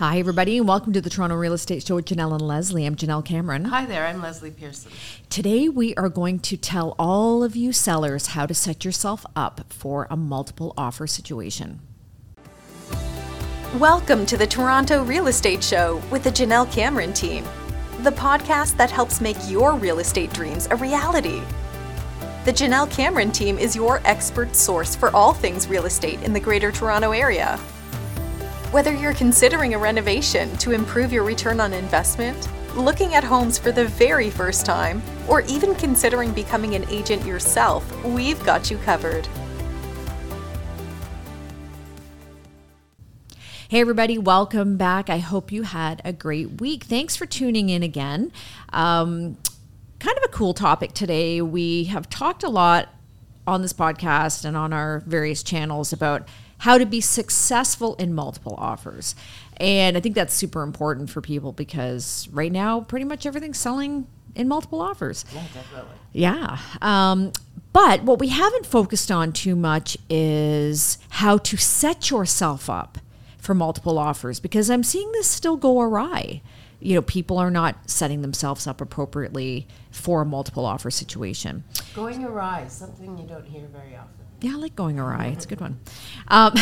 Hi, everybody, and welcome to the Toronto Real Estate Show with Jenelle and Leslie. I'm Jenelle Cameron. Hi there, I'm Leslie Pearson. Today, we are going to tell all of you sellers how to set yourself up for a multiple offer situation. Welcome to the Toronto Real Estate Show with the Jenelle Cameron team, the podcast that helps make your real estate dreams a reality. The Jenelle Cameron team is your expert source for all things real estate in the Greater Toronto Area. Whether you're considering a renovation to improve your return on investment, looking at homes for the very first time, or even considering becoming an agent yourself, we've got you covered. Hey, everybody, welcome back. I hope you had a great week. Thanks for tuning in again. Um, kind of a cool topic today. We have talked a lot on this podcast and on our various channels about how to be successful in multiple offers. And I think that's super important for people because right now, pretty much everything's selling in multiple offers. Yeah, definitely. Yeah. Um, but what we haven't focused on too much is how to set yourself up for multiple offers because I'm seeing this still go awry. You know, people are not setting themselves up appropriately for a multiple offer situation. Going awry, something you don't hear very often. Yeah, I like going awry. It's a good one. Um,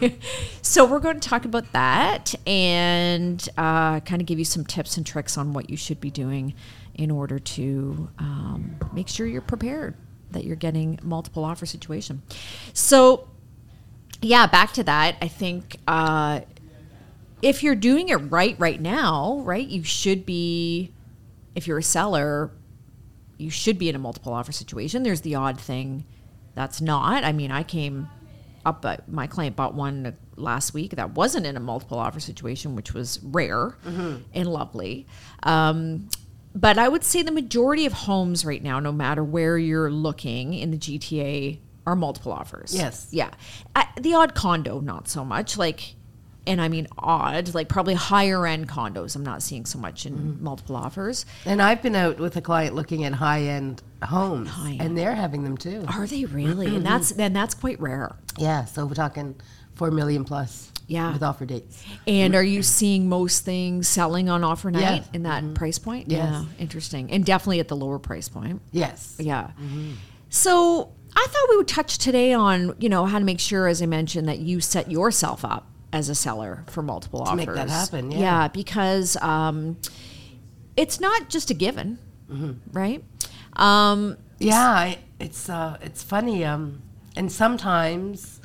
so we're going to talk about that and uh, kind of give you some tips and tricks on what you should be doing in order to um, make sure you're prepared that you're getting multiple offer situation. So yeah, back to that. I think uh, if you're doing it right right now, right, you should be. If you're a seller, you should be in a multiple offer situation. There's the odd thing that's not. I mean, I came up, but my client bought one last week that wasn't in a multiple offer situation, which was rare and lovely. Um, but I would say the majority of homes right now, no matter where you're looking in the GTA, are multiple offers. Yes. Yeah. Uh, the odd condo, not so much. Like, and I mean odd, like probably higher end condos. I'm not seeing so much in mm-hmm. multiple offers. And I've been out with a client looking at high end homes, High-end. and they're having them too. Are they really? and that's mm-hmm. then that's quite rare. Yeah, so we're talking four million plus. Yeah. with offer dates. And are you seeing most things selling on offer night in that mm-hmm. price point? Yes. Yeah, interesting. And definitely at the lower price point. Yes. Yeah. So I thought we would touch today on, you know, how to make sure, as I mentioned, that you set yourself up as a seller for multiple offers. make that happen, yeah. because um, it's not just a given, Mm-hmm. right? Um, Yeah, I, it's uh, it's funny. Um, and sometimes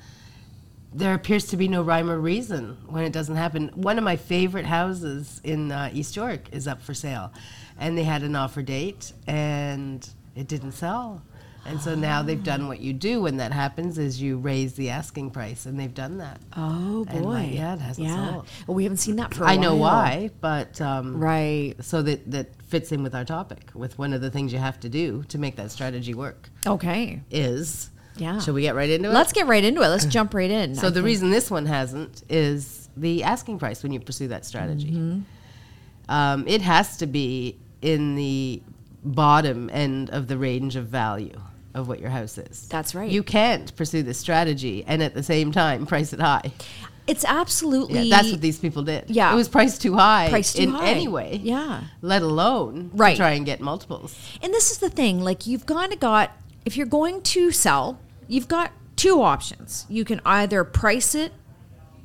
there appears to be no rhyme or reason when it doesn't happen. One of my favorite houses in uh, East York is up for sale, and they had an offer date, and it didn't sell. And so now they've done what you do when that happens is you raise the asking price, and they've done that. oh boy, like, yeah, it hasn't yeah. sold. Well, we haven't seen that for. I I know why, but um, Right. so that that fits in with our topic. With one of the things you have to do to make that strategy work Okay. is Yeah. Shall we get right into it? Let's get right into it. Let's jump right in. So I the think. reason this one hasn't is the asking price when you pursue that strategy. Mm-hmm. Um, it has to be in the bottom end of the range of value of what your house is. That's right. You can't pursue this strategy and at the same time price it high. it's absolutely Yeah, that's what these people did. Yeah. it was priced too high. Priced too in high. any way. Yeah. let alone Right. try and get multiples. And this is the thing, like you've kind of got if you're going to sell, you've got two options. You can either price it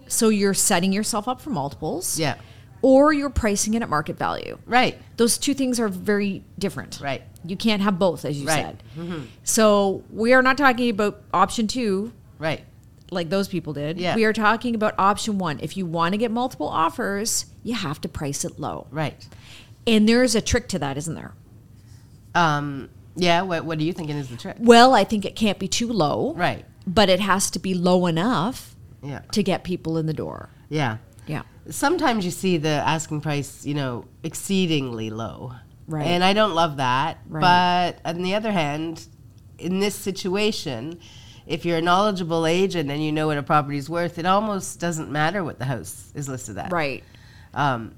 so you're setting yourself up for multiples. Yeah. Or you're pricing it at market value. Right. Those two things are very different. Right. You can't have both, as you Right. Mm-hmm. said. So we are not talking about option two, Right. like those people did. Yeah. We are talking about option one. If you want to get multiple offers, you have to price it low. Right. And there's a trick to that, isn't there? Um, yeah. What What are you thinking is the trick? Well, I think it can't be too low. Right. But it has to be low enough Yeah. to get people in the door. Yeah. Yeah. Sometimes you see the asking price, you know, exceedingly low. Right. And I don't love that. Right. But on the other hand, in this situation, if you're a knowledgeable agent and you know what a property's worth, it almost doesn't matter what the house is listed at. Right. Um,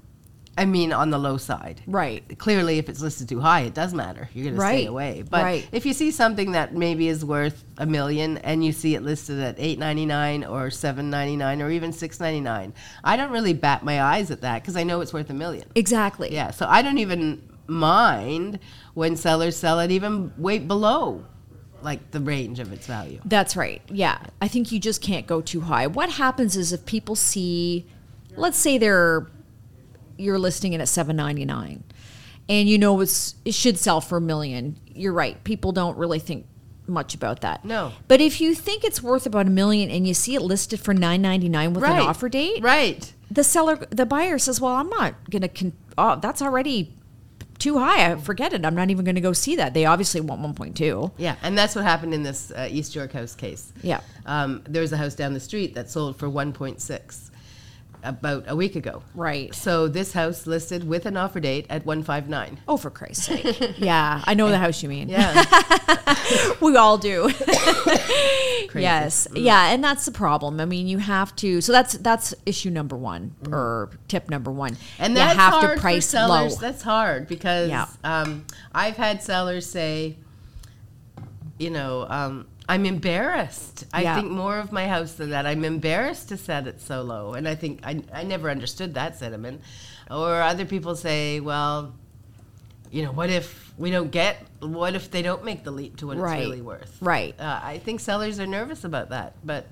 I mean, on the low side. Right. Clearly, if it's listed too high, it does matter. You're going to stay away. But Right. if you see something that maybe is worth a million and you see it listed at eight ninety nine or seven ninety nine or even six ninety nine, I don't really bat my eyes at that because I know it's worth a million. Exactly. Yeah. So I don't even mind when sellers sell it even way below, like the range of its value. That's right. Yeah. I think you just can't go too high. What happens is if people see let's say they're you're listing it at 799 and you know it's it should sell for a million. You're right. People don't really think much about that. No. But if you think it's worth about a million and you see it listed for 999 with an offer date, Right. the seller the buyer says, "Well, I'm not going to con- oh, that's already too high. I forget it. I'm not even going to go see that." They obviously want 1.2. Yeah, and that's what happened in this uh, East York House case. Yeah. Um, there was a house down the street that sold for 1.6 about a week ago. Right. So this house listed with an offer date at 159. Oh, for Christ's sake. yeah, I know the house you mean. Yeah. we all do. Yes. Yeah, and that's the problem. I mean, you have to So that's that's issue number 1 or tip number 1. Mm-hmm. And you have to price sellers. low. That's hard because Yeah. um, I've had sellers say, you know, um, I'm embarrassed. I think more of my house than that. I'm embarrassed to set it so low. And I think I, I never understood that sentiment. Or other people say, well, you know, what if we don't get, what if they don't make the leap to what Right. it's really worth? Right. Uh, I think sellers are nervous about that. But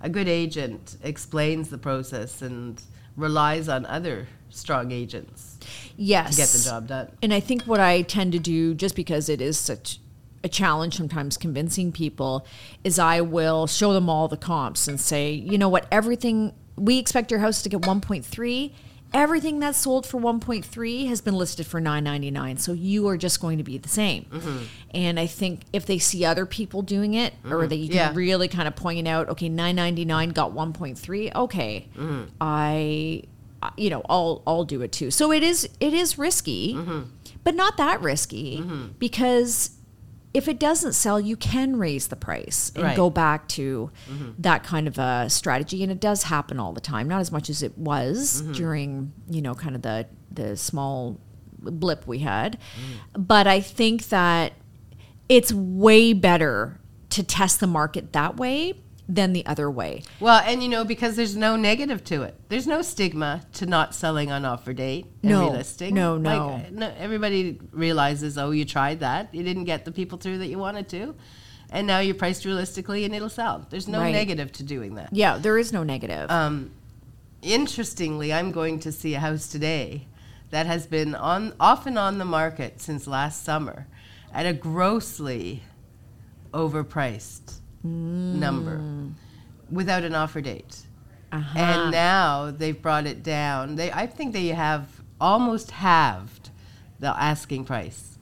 a good agent explains the process and relies on other strong agents yes. to get the job done. And I think what I tend to do, just because it is such a challenge sometimes convincing people, is I will show them all the comps and say, you know what, everything we expect your house to get 1.3. Everything that's sold for 1.3 has been listed for 9.99, so you are just going to be the same. Mm-hmm. And I think if they see other people doing it, or that you can Yeah. really kind of point out, okay, 9.99 got 1.3, okay, Mm-hmm. I, you know, I'll I'll do it too. So it is it is risky, Mm-hmm. but not that risky because if it doesn't sell, you can raise the price and Right. go back to mm-hmm. that kind of a strategy. And it does happen all the time, not as much as it was mm-hmm. during, you know, kind of the the small blip we had. Mm. But I think that it's way better to test the market that way than the other way. Well, and you know, because there's no negative to it. There's no stigma to not selling on offer date and No. relisting. No, no. uh, no. Everybody realizes, oh, you tried that. You didn't get the people through that you wanted to. And now you're priced realistically and it'll sell. There's no Right. negative to doing that. Yeah, there is no negative. Um, interestingly, I'm going to see a house today that has been on off and on the market since last summer at a grossly overpriced number without an offer date. Uh-huh. And now they've brought it down. They, I think they have almost halved the asking price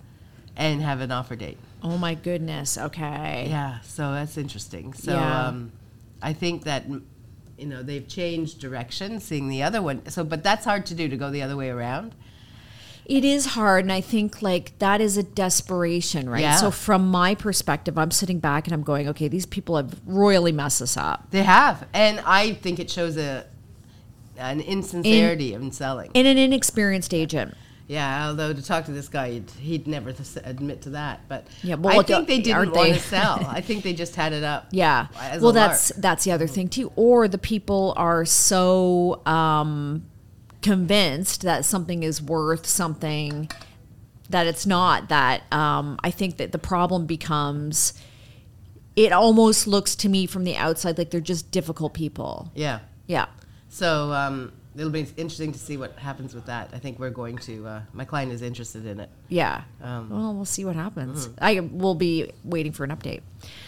and have an offer date. oh my goodness. Okay. Yeah, so that's interesting. So Yeah. um, I think that you know they've changed direction, seeing the other one. So, but that's hard to do to go the other way around. It is hard, and I think like that is a desperation, right? Yeah. So from my perspective, I'm sitting back and I'm going, okay, these people have royally messed us up. They have, and I think it shows a an insincerity in selling. In an inexperienced agent. yeah, although to talk to this guy, he'd, he'd never th- admit to that. But Yeah, well, I think they didn't want to sell. I think they just had it up. Yeah. well, lark. that's that's the other thing too. Or the people are so um, convinced that something is worth something that it's not. That um, I think that the problem becomes. It almost looks to me from the outside like they're just difficult people. yeah. Yeah. So um, it'll be interesting to see what happens with that. I think we're going to. Uh, my client is interested in it. Yeah. Um, well, we'll see what happens. mm-hmm. I will be waiting for an update.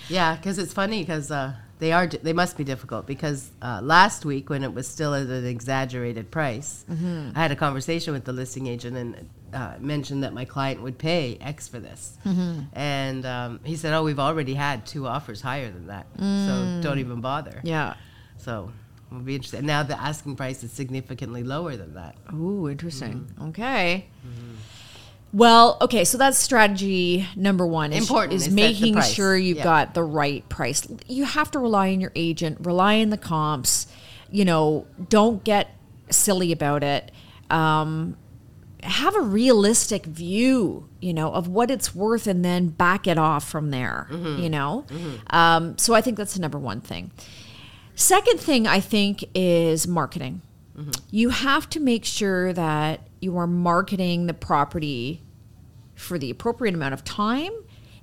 Yeah, because it's funny because uh, they are they must be difficult because uh, last week when it was still at an exaggerated price, Mm-hmm. I had a conversation with the listing agent and uh, mentioned that my client would pay X for this, Mm-hmm. and um, he said, "Oh, we've already had two offers higher than that, so don't even bother." Mm. Yeah. So we'll be interested. And now the asking price is significantly lower than that. Ooh, interesting. Mm-hmm. Okay. Well, okay, so that's strategy number one. Is, Important is is making sure you've Yeah. got the right price. You have to rely on your agent, rely on the comps. You know, don't get silly about it. Um, have a realistic view, you know, of what it's worth and then back it off from there, Mm-hmm. you know? Um, so I think that's the number one thing. Second thing I think is marketing. You have to make sure that you are marketing the property for the appropriate amount of time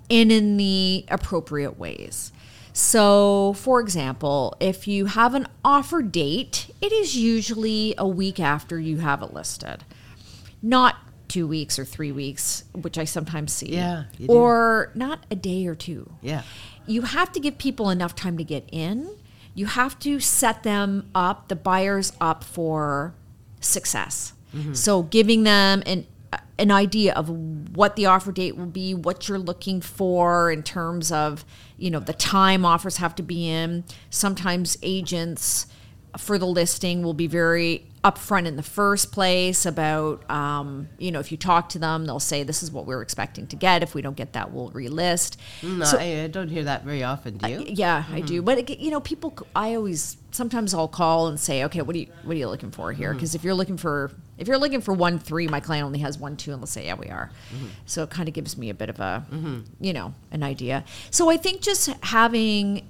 and in the appropriate ways. So, for example, if you have an offer date, it is usually a week after you have it listed, not two weeks or three weeks, which I sometimes see. Yeah, you do. Or not a day or two. Yeah. You have to give people enough time to get in. You have to set them up, the buyers up for success. Mm-hmm. So giving them an an idea of what the offer date will be, what you're looking for in terms of, you know, the time offers have to be in. Sometimes agents for the listing will be very upfront in the first place about, um, you know, if you talk to them, they'll say this is what we're expecting to get. If we don't get that, we'll relist. No, So- I, I don't hear that very often. Do you? yeah, I do. Mm-hmm. But it, you know, people. I always sometimes I'll call and say, okay, what are you what are you looking for here? Mm-hmm. Because if you're looking for if you're looking for one three, my client only has one two, and let's say yeah, we are. Mm-hmm. So it kind of gives me a bit of a you know an idea. So I think just having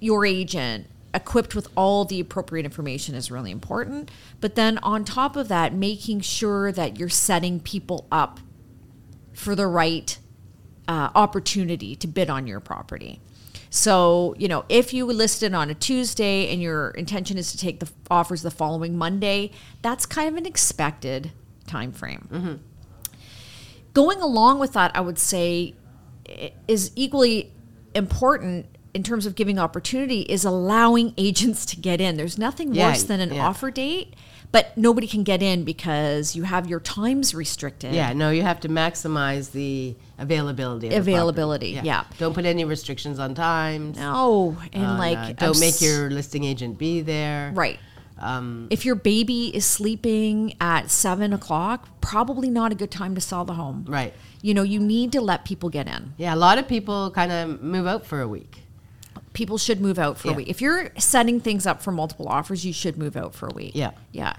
your agent equipped with all the appropriate information is really important. But then on top of that, making sure that you're setting people up for the right uh, opportunity to bid on your property. So, you know, if you list it on a Tuesday and your intention is to take the offers the following Monday, that's kind of an expected time frame. Going along with that, I would say is equally important in terms of giving opportunity is allowing agents to get in. There's nothing Yeah, worse than an yeah. offer date, but nobody can get in because you have your times restricted. Yeah, no, you have to maximize the availability. Of the. Availability, yeah. Don't put any restrictions on times. No, and on, like uh, don't make your listing agent be there. right. Um, If your baby is sleeping at seven o'clock, probably not a good time to sell the home. right. You know, you need to let people get in. Yeah, a lot of people kind of move out for a week. People should move out for a week. If you're setting things up for multiple offers, you should move out for a week. Yeah. Yeah.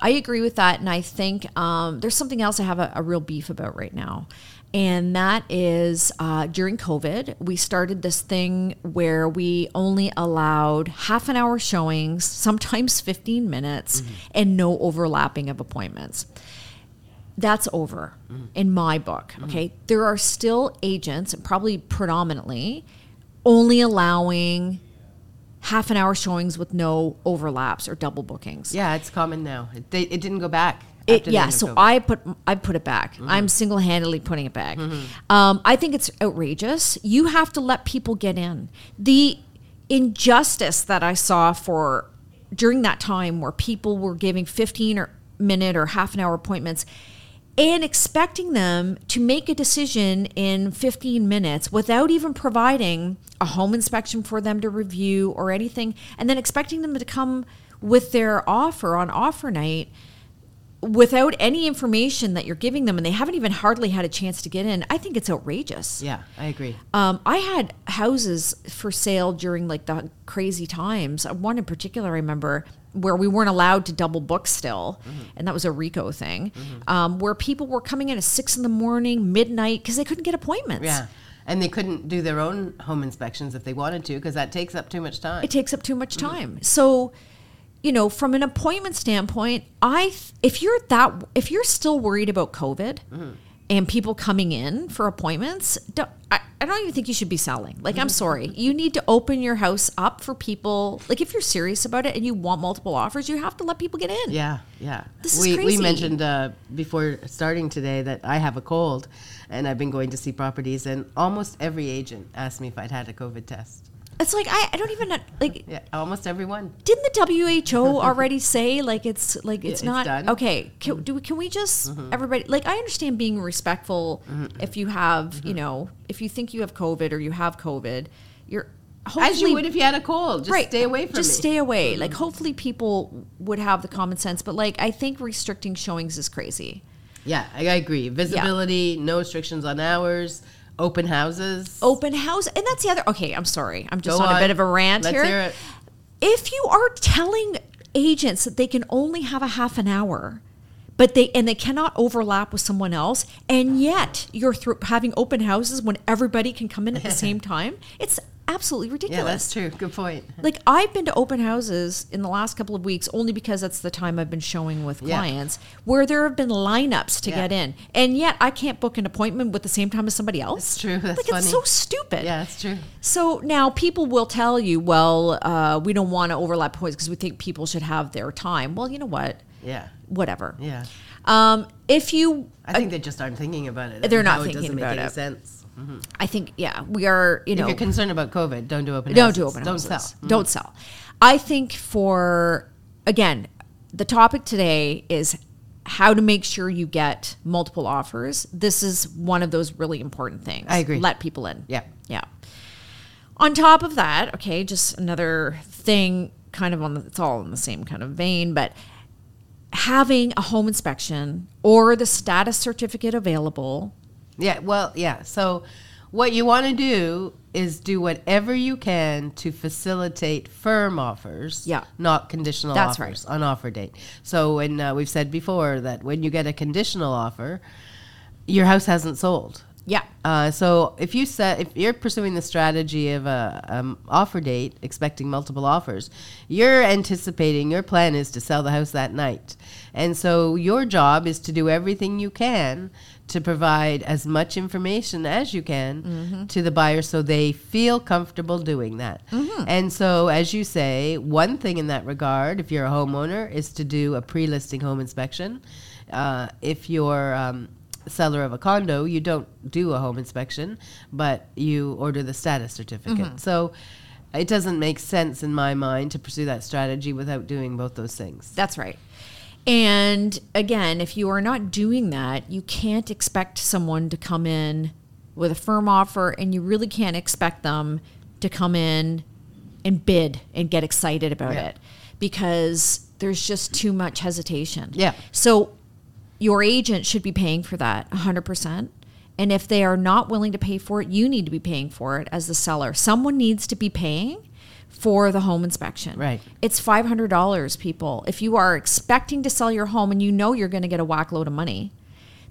I agree with that. And I think um, there's something else I have a, a real beef about right now. And that is uh, during COVID, we started this thing where we only allowed half an hour showings, sometimes 15 minutes, and no overlapping of appointments. That's over in my book. Okay. There are still agents, and probably predominantly, only allowing half an hour showings with no overlaps or double bookings. Yeah, it's common now. It, they, it didn't go back. It, yeah, so I put I put it back. I'm single handedly putting it back. Um, I think it's outrageous. You have to let people get in. The injustice that I saw for during that time where people were giving 15 or minute or half an hour appointments and expecting them to make a decision in 15 minutes without even providing a home inspection for them to review or anything and then expecting them to come with their offer on offer night without any information that you're giving them and they haven't even hardly had a chance to get in i think it's outrageous Yeah, I agree. um, i had houses for sale during like the crazy times one in particular i remember where we weren't allowed to double book still and that was a rico thing um, where people were coming in at six in the morning midnight because they couldn't get appointments Yeah. And they couldn't do their own home inspections if they wanted to because that takes up too much time. it takes up too much time. So, you know, from an appointment standpoint, I th- if you're that if you're still worried about COVID and people coming in for appointments, don't, I, I don't even think you should be selling. Like, I'm sorry, you need to open your house up for people. Like, if you're serious about it and you want multiple offers, you have to let people get in. Yeah, yeah. This is we crazy. we mentioned uh, before starting today that I have a cold, and I've been going to see properties, and almost every agent asked me if I'd had a COVID test. It's like I, I don't even like. Yeah, almost everyone. Didn't the WHO already say like it's like it's it's not done. okay? Can, mm-hmm. do we, can we just mm-hmm. everybody like I understand being respectful mm-hmm. if you have you know if you think you have COVID or you have COVID, you're hopefully As you would if you had a cold. Just stay away from just me. Mm-hmm. stay away. Like hopefully people would have the common sense, but like I think restricting showings is crazy. Yeah, I, I agree. Visibility, no restrictions on hours, open houses. Open house, and that's the other. Okay, I'm sorry, I'm just Go on, a on. bit of a rant Let's here. hear it. if you are telling agents that they can only have a half an hour but they and they cannot overlap with someone else and yet you're thro- having open houses when everybody can come in at the same time it's absolutely ridiculous Yeah, that's true. Good point. like I've been to open houses in the last couple of weeks only because that's the time I've been showing with Yeah. clients where there have been lineups to Yeah. get in, and yet I can't book an appointment with the same time as somebody else. It's true. That's like funny. it's so stupid. Yeah, it's true. So now people will tell you, well, uh, we don't want to overlap points because we think people should have their time. Well, you know what? Yeah. Whatever. Yeah. Um, if you, I think they just aren't thinking about it. They're not thinking it doesn't about make any it. sense. I think, yeah, we are. You know. If you're concerned about COVID, don't do open don't houses. do open Don't houses. sell. Mm-hmm. Don't sell. I think for again, the topic today is how to make sure you get multiple offers. This is one of those really important things. I agree. Let people in. Yeah. Yeah. On top of that, okay, just another thing, kind of on the, it's all in the same kind of vein, but having a home inspection or the status certificate available Yeah, well, yeah. So what you want to do is do whatever you can to facilitate firm offers, Yeah. not conditional That's offers on offer date. So when uh, we've said before that when you get a conditional offer, your house hasn't sold. Yeah. Uh, so if you set, if you're pursuing the strategy of a um, offer date, expecting multiple offers, you're anticipating your plan is to sell the house that night, and so your job is to do everything you can to provide as much information as you can to the buyer so they feel comfortable doing that. And so, as you say, one thing in that regard, if you're a homeowner, is to do a pre-listing home inspection. Uh, if you're um, seller of a condo, you don't do a home inspection, but you order the status certificate. So it doesn't make sense in my mind to pursue that strategy without doing both those things. That's right. And again, if you are not doing that, you can't expect someone to come in with a firm offer, and you really can't expect them to come in and bid and get excited about Yeah. it because there's just too much hesitation. Yeah. So your agent should be paying for that 100%. And if they are not willing to pay for it, you need to be paying for it as the seller. Someone needs to be paying for the home inspection. Right. It's $500, people. If you are expecting to sell your home and you know you're going to get a whack load of money,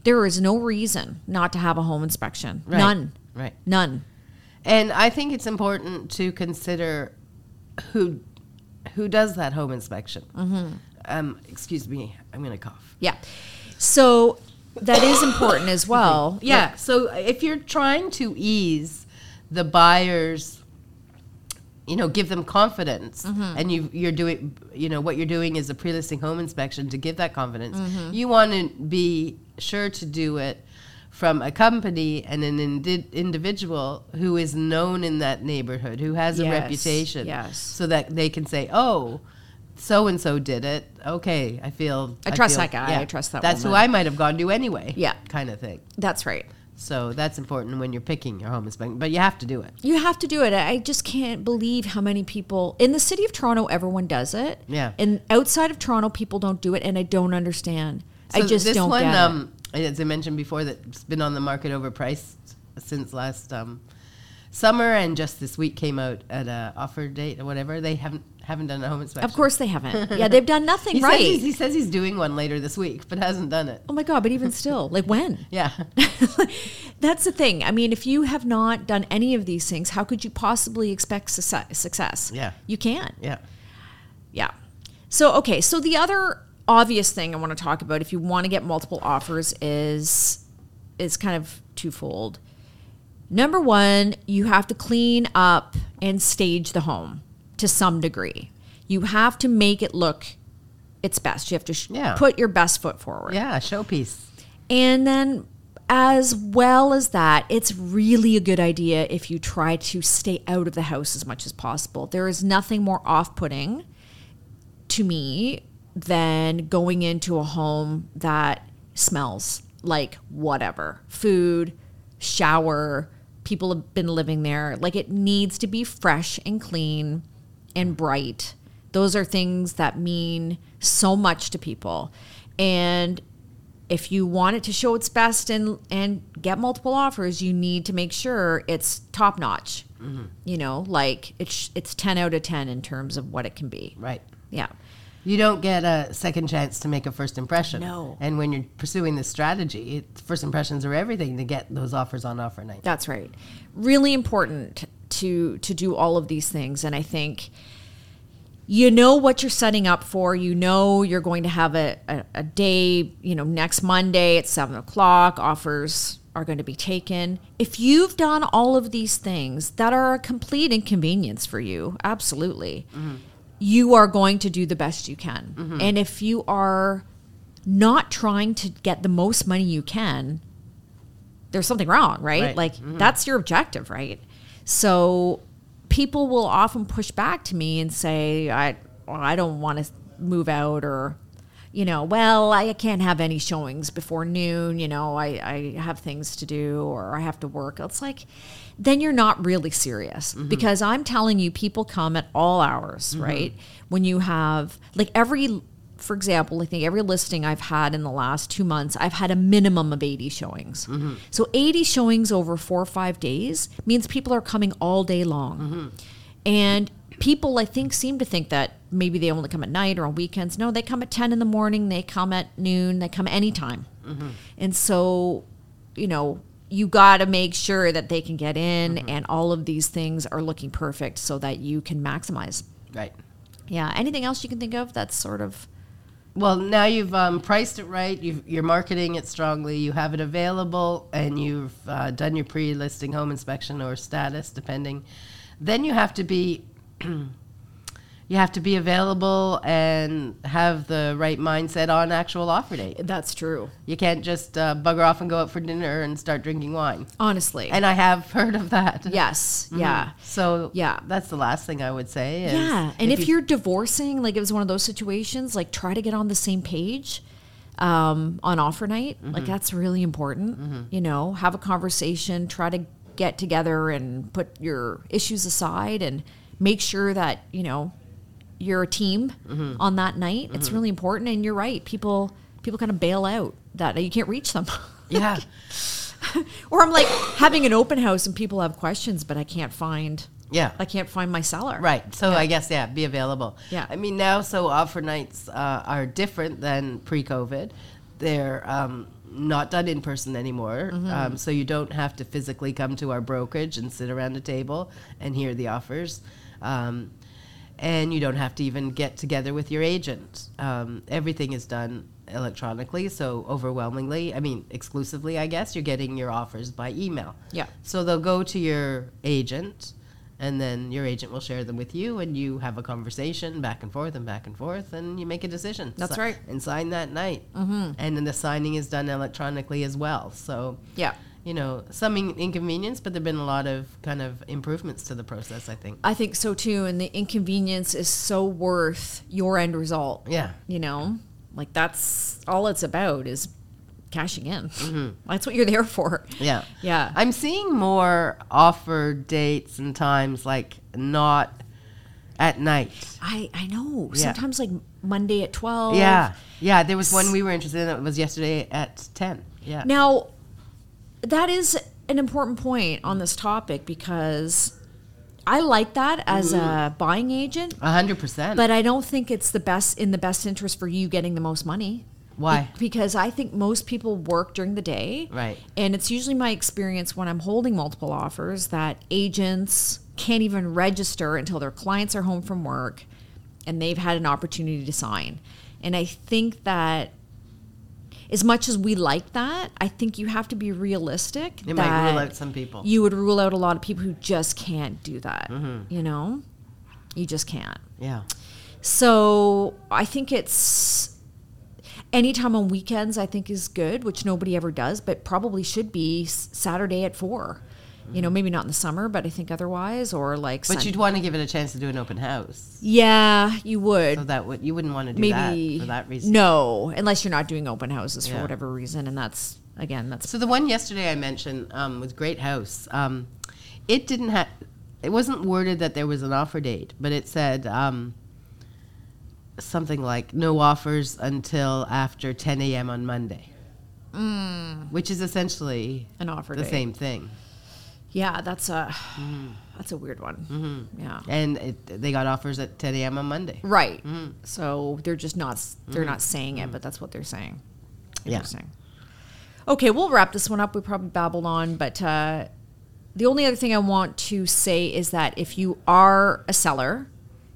there is no reason not to have a home inspection. Right. None. Right. None. And I think it's important to consider who who does that home inspection. Mm-hmm. Um, excuse me, I'm going to cough. Yeah. So that is important as well. Yeah. So if you're trying to ease the buyer's, you know, give them confidence, mm-hmm. and you you're doing, you know, what you're doing is a pre-listing home inspection to give that confidence. Mm-hmm. You want to be sure to do it from a company and an indi- individual who is known in that neighborhood, who has a reputation, yes. so that they can say, oh. So and so did it. Okay, I feel. I trust that guy, Yeah, I trust that That's who. I might have gone to anyway. Yeah. kind of thing. That's right. So that's important when you're picking your home inspection, but you have to do it. You have to do it. I just can't believe how many people in the city of Toronto, everyone does it. Yeah. And outside of Toronto, people don't do it, and I don't understand. I just this don't one, get it. um, as I mentioned before, that's been on the market overpriced since last um, summer, and just this week came out at a offer date or whatever. They haven't haven't done a home inspection. Of course they haven't. Yeah, they've done nothing he right. Says he says he's doing one later this week, but hasn't done it. oh my god! But even still, like when? Yeah, That's the thing. I mean, if you have not done any of these things, how could you possibly expect success? success? Yeah. You can't. yeah, Yeah. So, okay. So, the other obvious thing I want to talk about if you want to get multiple offers is is kind of twofold. Number one, you have to clean up and stage the home to some degree. You have to make it look its best. You have to sh- Yeah. put your best foot forward. yeah. Showpiece. And then, as well as that, it's really a good idea if you try to stay out of the house as much as possible. There is nothing more off putting to me than going into a home that smells like whatever food, shower, people have been living there. Like it needs to be fresh and clean and bright. Those are things that mean so much to people. And if you want it to show its best and and get multiple offers, you need to make sure it's top notch. Mm-hmm. You know, like it's it's ten out of ten in terms of what it can be. Right. Yeah, You don't get a second chance to make a first impression. No. And when you're pursuing this strategy, it, first impressions are everything to get those offers on offer night. That's right. Really important to to do all of these things, and I think you know what you're setting up for. You know you're going to have a, a, a day. You know next Monday at seven o'clock. Offers are going to be taken. If you've done all of these things that are a complete inconvenience for you, absolutely, mm-hmm. you are going to do the best you can. Mm-hmm. And if you are not trying to get the most money you can, there's something wrong, right? Right. Like mm-hmm. that's your objective, right? So people will often push back to me and say, I, I don't want to move out or, you know, well, I can't have any showings before noon. You know, I, I have things to do or I have to work. It's like, then you're not really serious mm-hmm. because I'm telling you, people come at all hours, mm-hmm. right? When you have, like, every, for example, I think every listing I've had in the last two months, I've had a minimum of 80 showings. Mm-hmm. So 80 showings over four or five days means people are coming all day long. Mm-hmm. And people, I think, seem to think that maybe they only come at night or on weekends. No, they come at 10 in the morning, they come at noon, they come anytime. Mm-hmm. And so, you know, you got to make sure that they can get in and all of these things are looking perfect so that you can maximize. Right. Yeah. Anything else you can think of that's sort of. Well, now you've um, priced it right. You've, you're marketing it strongly. You have it available, and you've uh, done your pre-listing home inspection or status, depending. Then you have to be, you have to be available and have the right mindset on actual offer date. That's true. You can't just uh, bugger off and go out for dinner and start drinking wine. Honestly. And I have heard of that. yes. Yeah. So Yeah. that's the last thing I would say. is Yeah. And if, you- you're divorcing, like it was one of those situations, like try to get on the same page um, on offer night. Like that's really important. You know, have a conversation, try to get together and put your issues aside and make sure that, you know, you're a team on that night. It's really important. And you're right. People people kind of bail out that you can't reach them. yeah. or I'm like having an open house and people have questions, but I can't find Yeah. I can't find my seller. Right. So I guess yeah, be available. Yeah. I mean now, so offer nights uh, are different than pre-COVID. They're um, not done in person anymore, Mm-hmm. um, so you don't have to physically come to our brokerage and sit around a table and hear the offers. Um, and you don't have to even get together with your agent. Um, everything is done electronically, so overwhelmingly, I mean, exclusively, I guess, you're getting your offers by email. Yeah. So they'll go to your agent, and then your agent will share them with you, and you have a conversation back and forth and back and forth, and you make a decision. That's Si- right. And sign that night. Mm-hmm. And then the signing is done electronically as well. So, Yeah. You know, some in- inconvenience, but there have been a lot of kind of improvements to the process, I think. I think so too. And the inconvenience is so worth your end result. Yeah. You know, like that's all it's about is cashing in. Mm-hmm. That's what you're there for. Yeah. Yeah. I'm seeing more offer dates and times like not at night. I, I know. Yeah. Sometimes like Monday at 12. Yeah. Yeah. There was one we were interested in that was yesterday at 10. Yeah. Now, that is an important point on this topic because I like that as a mm-hmm. buying agent, hundred percent. but I don't think it's the best in the best interest for you getting the most money. Why? Be- because I think most people work during the day. Right. And it's usually my experience when I'm holding multiple offers that agents can't even register until their clients are home from work and they've had an opportunity to sign. And I think that as much as we like that, I think you have to be realistic. You that might rule out some people. You would rule out a lot of people who just can't do that. Mm-hmm. You know? You just can't. yeah. So I think it's anytime on weekends. I think is good, which nobody ever does, but probably should be Saturday at four. You know, maybe not in the summer, but I think otherwise, or like. But Sun- you'd want to give it a chance to do an open house. yeah, you would So that would you wouldn't want to do maybe that for that reason. No, unless you're not doing open houses for whatever reason, and that's again that's So the one yesterday I mentioned um, was Great House. Um, it didn't have. It wasn't worded that there was an offer date, but it said um, something like no offers until after 10 a.m. on Monday, which is essentially an offer the date. same thing. Yeah, that's a mm. that's a weird one. Mm-hmm. Yeah. And it, they got offers at 10 a.m. on Monday. Right. Mm-hmm. So they're just not they're mm-hmm. not saying it, but that's what they're saying. Yeah. Okay, we'll wrap this one up. We probably babbled on, but uh, the only other thing I want to say is that if you are a seller,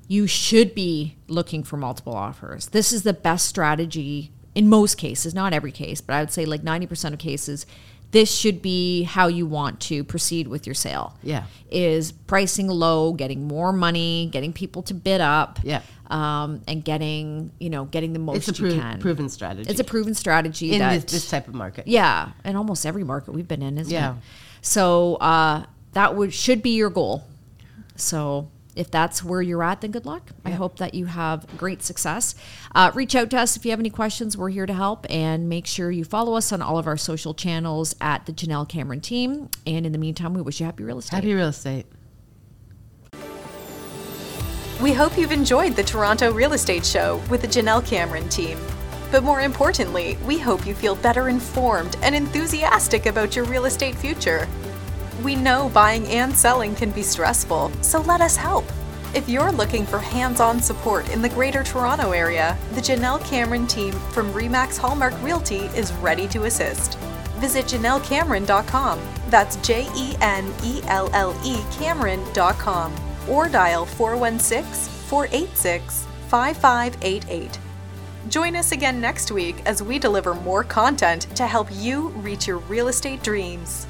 you should be looking for multiple offers. This is the best strategy in most cases, not every case, but I would say like 90% of cases. This should be how you want to proceed with your sale. Yeah. Is pricing low, getting more money, getting people to bid up Yeah. um, and getting you know getting the most It's a you can. proven strategy. It's a proven strategy in that this, this type of market. yeah, and almost every market we've been in, isn't Yeah. it? So uh, that would should be your goal. So if that's where you're at, then good luck. I hope that you have great success. Uh, reach out to us if you have any questions. We're here to help, and make sure you follow us on all of our social channels at the Jenelle Cameron Team. And in the meantime, we wish you happy real estate. Happy real estate. We hope you've enjoyed the Toronto Real Estate Show with the Jenelle Cameron team. But more importantly, we hope you feel better informed and enthusiastic about your real estate future. We know buying and selling can be stressful, so let us help. If you're looking for hands on support in the Greater Toronto Area, the Jenelle Cameron team from REMAX Hallmark Realty is ready to assist. Visit JenelleCameron.com, that's J E N E L L E Cameron.com, or dial 416 486 5588. Join us again next week as we deliver more content to help you reach your real estate dreams.